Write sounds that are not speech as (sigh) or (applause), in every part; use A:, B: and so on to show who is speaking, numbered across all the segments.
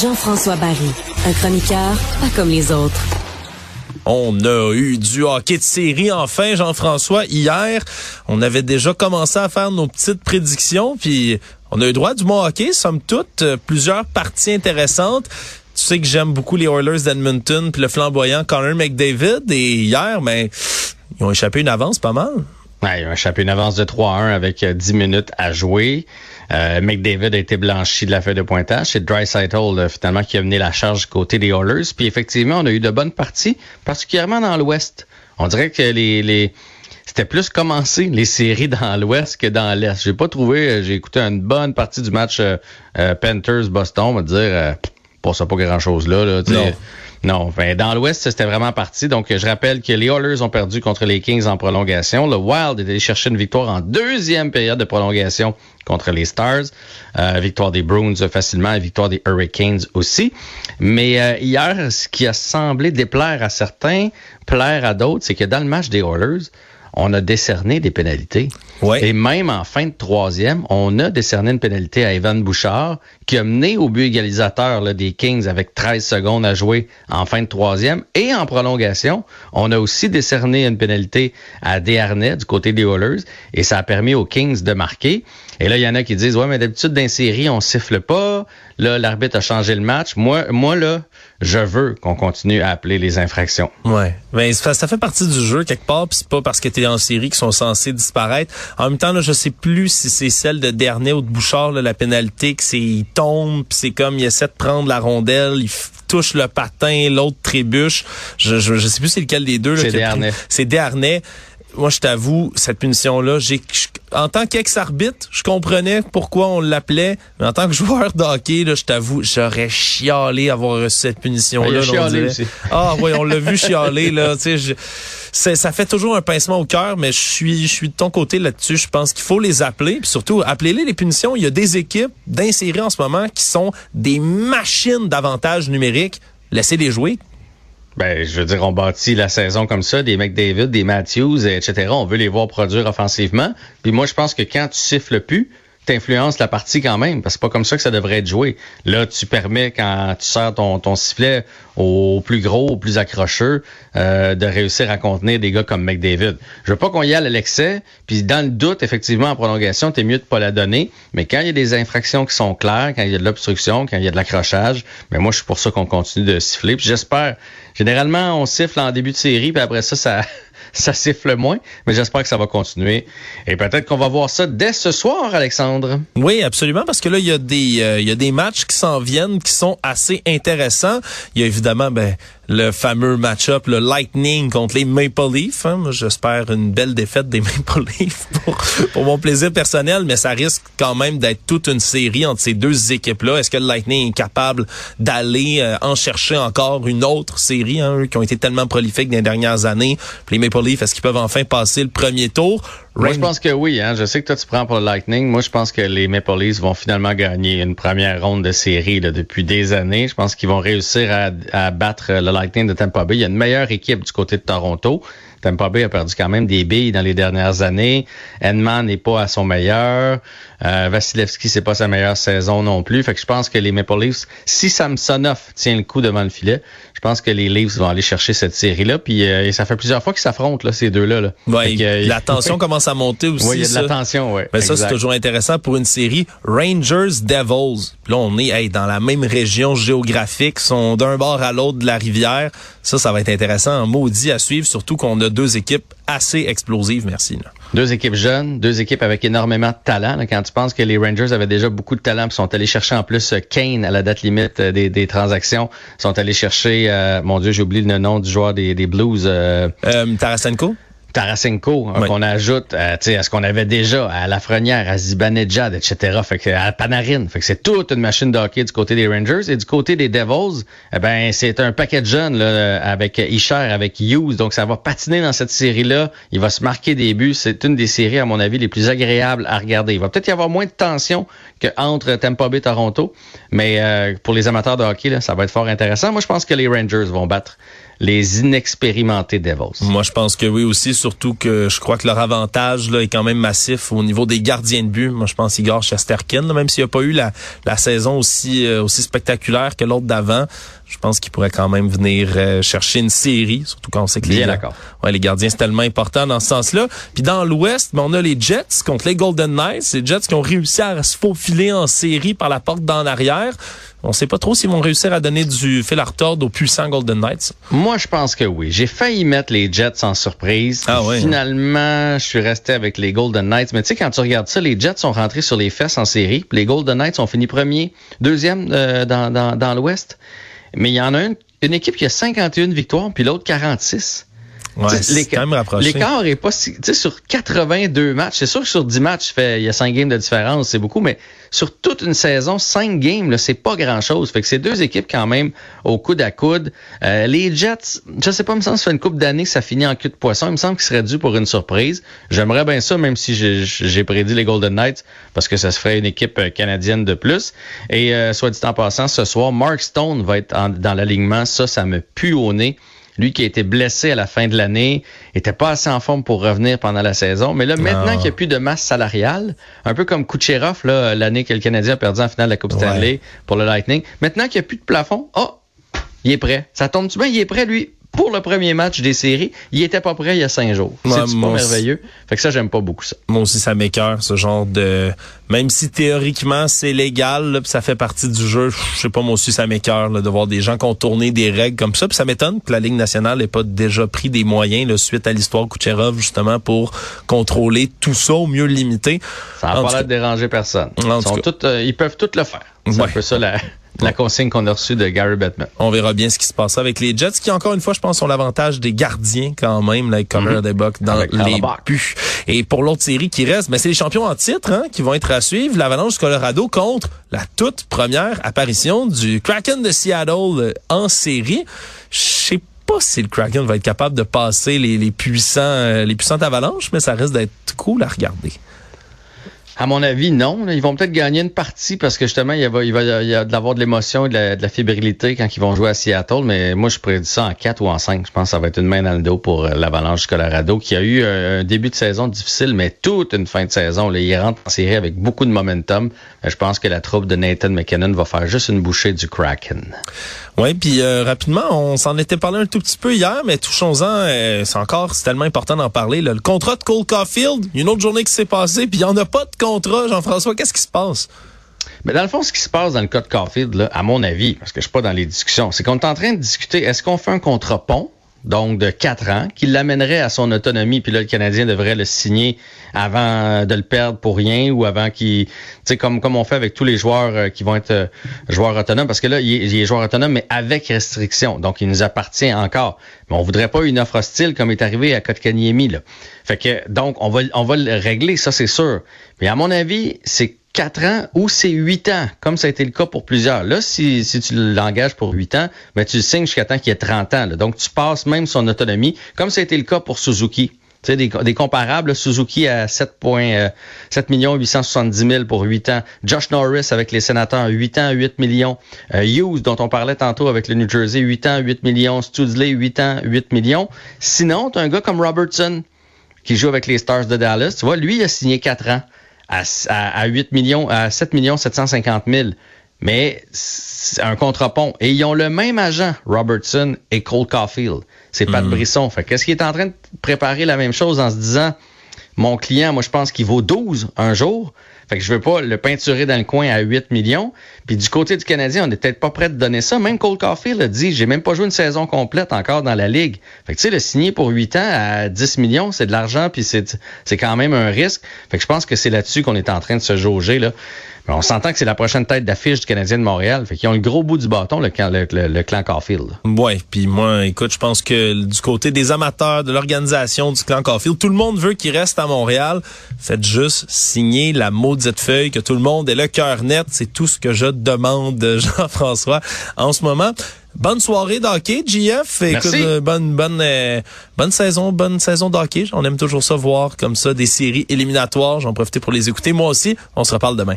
A: Jean-François Barry, un chroniqueur pas comme les autres.
B: On a eu du hockey de série enfin, Jean-François. Hier, on avait déjà commencé à faire nos petites prédictions, puis on a eu droit du bon hockey, somme toute, euh, plusieurs parties intéressantes. Tu sais que j'aime beaucoup les Oilers d'Edmonton puis le flamboyant Connor McDavid. Et hier, ben, ils ont échappé une avance pas mal.
C: Ouais, ils ont échappé une avance de 3-1 avec 10 euh, minutes à jouer. Euh, McDavid a été blanchi de la feuille de pointage. C'est Dreisaitl euh, finalement qui a mené la charge du côté des Oilers. Puis effectivement, on a eu de bonnes parties, particulièrement dans l'Ouest. On dirait que les, les c'était plus commencé les séries (laughs) dans l'Ouest que dans l'Est. J'ai pas trouvé, j'ai écouté une bonne partie du match Panthers Boston, on va dire, pas ça pas grand chose là. là non, ben, dans l'Ouest, c'était vraiment parti. Donc, je rappelle que les Oilers ont perdu contre les Kings en prolongation. Le Wild est allé chercher une victoire en deuxième période de prolongation contre les Stars. Euh, victoire des Bruins facilement, victoire des Hurricanes aussi. Mais euh, hier, ce qui a semblé déplaire à certains, plaire à d'autres, c'est que dans le match des Oilers, on a décerné des pénalités. Et même en fin de troisième, on a décerné une pénalité à Evan Bouchard qui a mené au but égalisateur là, des Kings avec 13 secondes à jouer en fin de troisième. Et en prolongation, on a aussi décerné une pénalité à Desharnais du côté des Oilers et ça a permis aux Kings de marquer. Et là, il y en a qui disent, ouais, mais d'habitude, dans série, on siffle pas. Là, l'arbitre a changé le match. Moi, moi là, je veux qu'on continue à appeler les infractions.
B: Ouais. Ben, ça, fait partie du jeu quelque part, puis c'est pas parce que tu es en série qu'ils sont censés disparaître. En même temps, là, je sais plus si c'est celle de Dernier ou de Bouchard, la pénalité, que c'est il tombe, puis c'est comme il essaie de prendre la rondelle, il touche le patin, l'autre trébuche. Je, je, je sais plus c'est lequel des deux.
C: C'est Dernier.
B: C'est Dernier moi, je t'avoue, cette punition-là, j'ai, en tant qu'ex-arbitre, je comprenais pourquoi on l'appelait, mais en tant que joueur de hockey, là, je t'avoue, j'aurais chialé avoir reçu cette punition-là. Ah oui, on l'a vu chialer, là, tu sais, ça fait toujours un pincement au cœur, mais je suis, je suis de ton côté là-dessus. Je pense qu'il faut les appeler, puis surtout, appelez-les les punitions. Il y a des équipes d'insérer en ce moment qui sont des machines d'avantages numériques. Laissez-les jouer
C: ben, je veux dire, on bâtit la saison comme ça, des McDavid, des Matthews, etc. On veut les voir produire offensivement. Puis moi, je pense que quand tu siffles plus, t'influences la partie quand même, parce que c'est pas comme ça que ça devrait être joué. Là, tu permets, quand tu sers ton, ton sifflet au plus gros, au plus accrocheux, euh, de réussir à contenir des gars comme McDavid. Je veux pas qu'on y aille à l'excès, puis dans le doute, effectivement, en prolongation, t'es mieux de pas la donner, mais quand il y a des infractions qui sont claires, quand il y a de l'obstruction, quand il y a de l'accrochage, mais ben moi, je suis pour ça qu'on continue de siffler. Puis j'espère, généralement, on siffle en début de série, puis après ça, ça ça siffle moins, mais j'espère que ça va continuer. Et peut-être qu'on va voir ça dès ce soir, Alexandre.
B: Oui, absolument, parce que là, il y a des, euh, il y a des matchs qui s'en viennent qui sont assez intéressants. Il y a évidemment, ben, le fameux match-up, le Lightning contre les Maple Leafs. Hein. J'espère une belle défaite des (laughs) Maple Leafs pour, mon plaisir personnel, mais ça risque quand même d'être toute une série entre ces deux équipes-là. Est-ce que le Lightning est capable d'aller euh, en chercher encore une autre série, hein, eux qui ont été tellement prolifiques dans les dernières années? les Maple Leafs, est-ce qu'ils peuvent enfin passer le premier tour?
C: Moi, je pense que oui. Hein. Je sais que toi, tu prends pour le Lightning. Moi, je pense que les Maple Leafs vont finalement gagner une première ronde de série là, depuis des années. Je pense qu'ils vont réussir à, à battre le Lightning Lightning de Tampa Bay. Il y a une meilleure équipe du côté de Toronto. Tampa Bay a perdu quand même des billes dans les dernières années. Edman n'est pas à son meilleur. Euh, Vasilevski, c'est pas sa meilleure saison non plus. Fait que je pense que les Maple Leafs, si Samsonov tient le coup devant le filet, je pense que les Leafs vont aller chercher cette série-là. Puis euh, ça fait plusieurs fois qu'ils s'affrontent là, ces deux-là. Là.
B: Euh, la tension (laughs) commence à monter aussi.
C: Oui, il y a de la tension, oui.
B: Mais ça, c'est toujours intéressant pour une série Rangers Devils. là, on est dans la même région géographique, sont d'un bord à l'autre de la rivière. Ça, ça va être intéressant, un maudit à suivre, surtout qu'on a deux équipes assez explosives. Merci.
C: Deux équipes jeunes, deux équipes avec énormément de talent. quand tu penses que les Rangers avaient déjà beaucoup de talent, puis sont allés chercher en plus euh, Kane à la date limite euh, des, des transactions, sont allés chercher, euh, mon Dieu, j'ai oublié le nom du joueur des, des Blues.
B: Euh, Tarasenko?
C: Tarasenko, hein, qu'on ajoute euh, à ce qu'on avait déjà à Lafrenière, à Zibanejad, etc. Fait que à Panarin. Fait que c'est toute une machine de hockey du côté des Rangers. Et du côté des Devils, eh ben c'est un paquet de jeunes là, avec Isher, avec Hughes. Donc ça va patiner dans cette série-là. Il va se marquer des buts. C'est une des séries, à mon avis, les plus agréables à regarder. Il va peut-être y avoir moins de tension qu'entre Tampa Bay et Toronto. Mais euh, pour les amateurs de hockey, là, ça va être fort intéressant. Moi, je pense que les Rangers vont battre les inexpérimentés Devils.
B: Moi, je pense que oui aussi, surtout que je crois que leur avantage là, est quand même massif au niveau des gardiens de but. Moi, je pense Igor Chesterkin, même s'il n'a pas eu la, la saison aussi, euh, aussi spectaculaire que l'autre d'avant, je pense qu'il pourrait quand même venir euh, chercher une série, surtout quand on sait que
C: les,
B: ouais, les gardiens, c'est tellement important dans ce sens-là. Puis dans l'Ouest, ben, on a les Jets contre les Golden Knights. Les Jets qui ont réussi à se faufiler en série par la porte d'en arrière. On sait pas trop s'ils vont réussir à donner du fil à retordre aux puissants Golden Knights.
C: Moi, je pense que oui. J'ai failli mettre les Jets en surprise.
B: Ah ouais,
C: Finalement, je suis resté avec les Golden Knights. Mais tu sais, quand tu regardes ça, les Jets sont rentrés sur les fesses en série. Les Golden Knights ont fini premier, deuxième euh, dans, dans, dans l'Ouest. Mais il y en a une, une équipe qui a 51 victoires, puis l'autre 46.
B: Ouais, c'est quand même rapproché.
C: L'écart est pas si, tu sais, sur 82 matchs. C'est sûr que sur 10 matchs, fait, il y a 5 games de différence, c'est beaucoup, mais sur toute une saison, 5 games, là, c'est pas grand chose. Fait que c'est deux équipes quand même au coude à coude. Euh, les Jets, je sais pas, il me semble que ça fait une coupe d'années que ça finit en cul de poisson. Il me semble qu'ils seraient dû pour une surprise. J'aimerais bien ça, même si j'ai prédit les Golden Knights, parce que ça se ferait une équipe euh, canadienne de plus. Et euh, soit dit en passant, ce soir, Mark Stone va être dans l'alignement. Ça, ça me pue au nez. Lui qui a été blessé à la fin de l'année, était pas assez en forme pour revenir pendant la saison. Mais là, maintenant qu'il n'y a plus de masse salariale, un peu comme Kucherov, l'année que le Canadien a perdu en finale de la Coupe Stanley pour le Lightning, maintenant qu'il n'y a plus de plafond, oh, il est prêt. Ça tombe-tu bien? Il est prêt, lui pour le premier match des séries. Il était pas prêt il y a cinq jours. c'est pas merveilleux? Fait que ça, j'aime pas beaucoup ça.
B: Moi aussi, ça m'écœure, ce genre de... Même si théoriquement, c'est légal, ça fait partie du jeu, je sais pas, moi aussi, ça m'écœure de voir des gens contourner des règles comme ça. Puis ça m'étonne que la Ligue nationale n'ait pas déjà pris des moyens là, suite à l'histoire Kucherov, justement, pour contrôler tout ça au mieux limité.
C: Ça n'a pas l'air de déranger personne. Ils, sont euh, ils peuvent tout le faire. C'est un peu ça la, la consigne qu'on a reçue de Gary Bettman.
B: On verra bien ce qui se passe avec les Jets, qui encore une fois, je pense, ont l'avantage des gardiens quand même, là, Connor mm dans les buts. Et pour l'autre série qui reste, ben, c'est les champions en titre hein, qui vont être à suivre. L'Avalanche Colorado contre la toute première apparition du Kraken de Seattle euh, en série. Je sais pas si le Kraken va être capable de passer les, les puissants, euh, les puissantes avalanches, mais ça risque d'être cool à regarder.
C: À mon avis, non. Ils vont peut-être gagner une partie parce que justement, il va, il va y avoir de l'émotion et de la, de fébrilité quand ils vont jouer à Seattle. Mais moi, je prédis ça en 4 ou en 5. Je pense que ça va être une main dans le dos pour euh, l'Avalanche Colorado qui a eu un début de saison difficile, mais toute une fin de saison. Là, ils en série avec beaucoup de momentum. Je pense que la troupe de Nathan McKinnon va faire juste une bouchée du Kraken.
B: Oui, puis euh, rapidement, on s'en était parlé un tout petit peu hier, mais touchons-en, euh, c'est encore c'est tellement important d'en parler. Le contrat de Cole Caulfield, une autre journée qui s'est passée, puis il n'y en a pas de contrat, Jean-François. Qu'est-ce qui se passe?
C: Mais dans le fond, ce qui se passe dans le cas de à mon avis, parce que je suis pas dans les discussions, c'est qu'on est en train de discuter, est-ce qu'on fait un contrat pont donc de quatre ans, qui l'amènerait à son autonomie, puis là, le Canadien devrait le signer avant de le perdre pour rien ou avant qu'il, tu sais, comme, comme on fait avec tous les joueurs euh, qui vont être euh, joueurs autonomes, parce que là, il est, joueur autonome, mais avec restriction, donc il nous appartient encore. Mais on voudrait pas une offre hostile comme est arrivé à Kotkaniemi, là. Fait que, donc, on va, on va le régler, ça, c'est sûr. Mais à mon avis, c'est 4 ans ou c'est 8 ans, comme ça a été le cas pour plusieurs. Là, si, si tu l'engages pour 8 ans, ben, tu le signes jusqu'à temps qu'il ait 30 ans. Donc, tu passes même son autonomie, comme ça a été le cas pour Suzuki. Tu sais, des, comparables, Suzuki à 7, euh, 7 millions 870 000 pour 8 ans. Josh Norris avec les sénateurs, 8 ans, 8 millions. Euh, Hughes, dont on parlait tantôt avec le New Jersey, 8 ans, 8 millions. Studley, 8 ans, 8 millions. Sinon, tu un gars comme Robertson, qui joue avec les Stars de Dallas. Tu vois, lui, il a signé 4 ans à, à, 8 millions, à 7 millions 750 000. Mais c'est un contre-pont. Et ils ont le même agent, Robertson et Cole Caulfield. C'est Pat mm. Brisson. Fait qu'est-ce qu'il est en train de préparer la même chose en se disant, mon client, moi, je pense qu'il vaut 12 un jour. Fait que je veux pas le peinturer dans le coin à 8 millions. Puis du côté du Canadien, on n'est peut-être pas prêt de donner ça. Même Cole Caulfield a dit, j'ai même pas joué une saison complète encore dans la ligue. Fait que tu sais, le signer pour 8 ans à 10 millions, c'est de l'argent, puis c'est, quand même un risque. Fait que je pense que c'est là-dessus qu'on est en train de se jauger, là. Mais on s'entend que c'est la prochaine tête d'affiche du Canadien de Montréal. Fait qu'ils ont le gros bout du bâton, le, le, clan Caulfield.
B: Ouais, puis moi, écoute, je pense que du côté des amateurs, de l'organisation du clan Caulfield, tout le monde veut qu'il reste à Montréal. Faites juste signer la maudite feuille, que tout le monde ait le cœur net. C'est tout ce que je demande, (laughs) Jean-François, en ce moment. Bonne soirée d'hockey, JF. Écoute, euh, bonne, bonne, euh, bonne saison, bonne saison d'hockey. On aime toujours ça voir comme ça des séries éliminatoires. J'en profite pour les écouter. Moi aussi. On se reparle demain.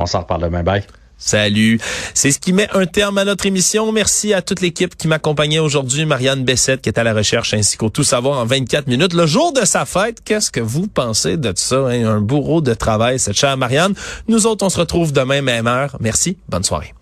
C: On s'en reparle demain. Bye.
B: Salut. C'est ce qui met un terme à notre émission. Merci à toute l'équipe qui m'accompagnait aujourd'hui. Marianne Bessette qui est à la recherche ainsi qu'au Tout Savoir en 24 minutes. Le jour de sa fête, qu'est-ce que vous pensez de ça? Hein? Un bourreau de travail, cette chère Marianne. Nous autres, on se retrouve demain, même heure. Merci. Bonne soirée.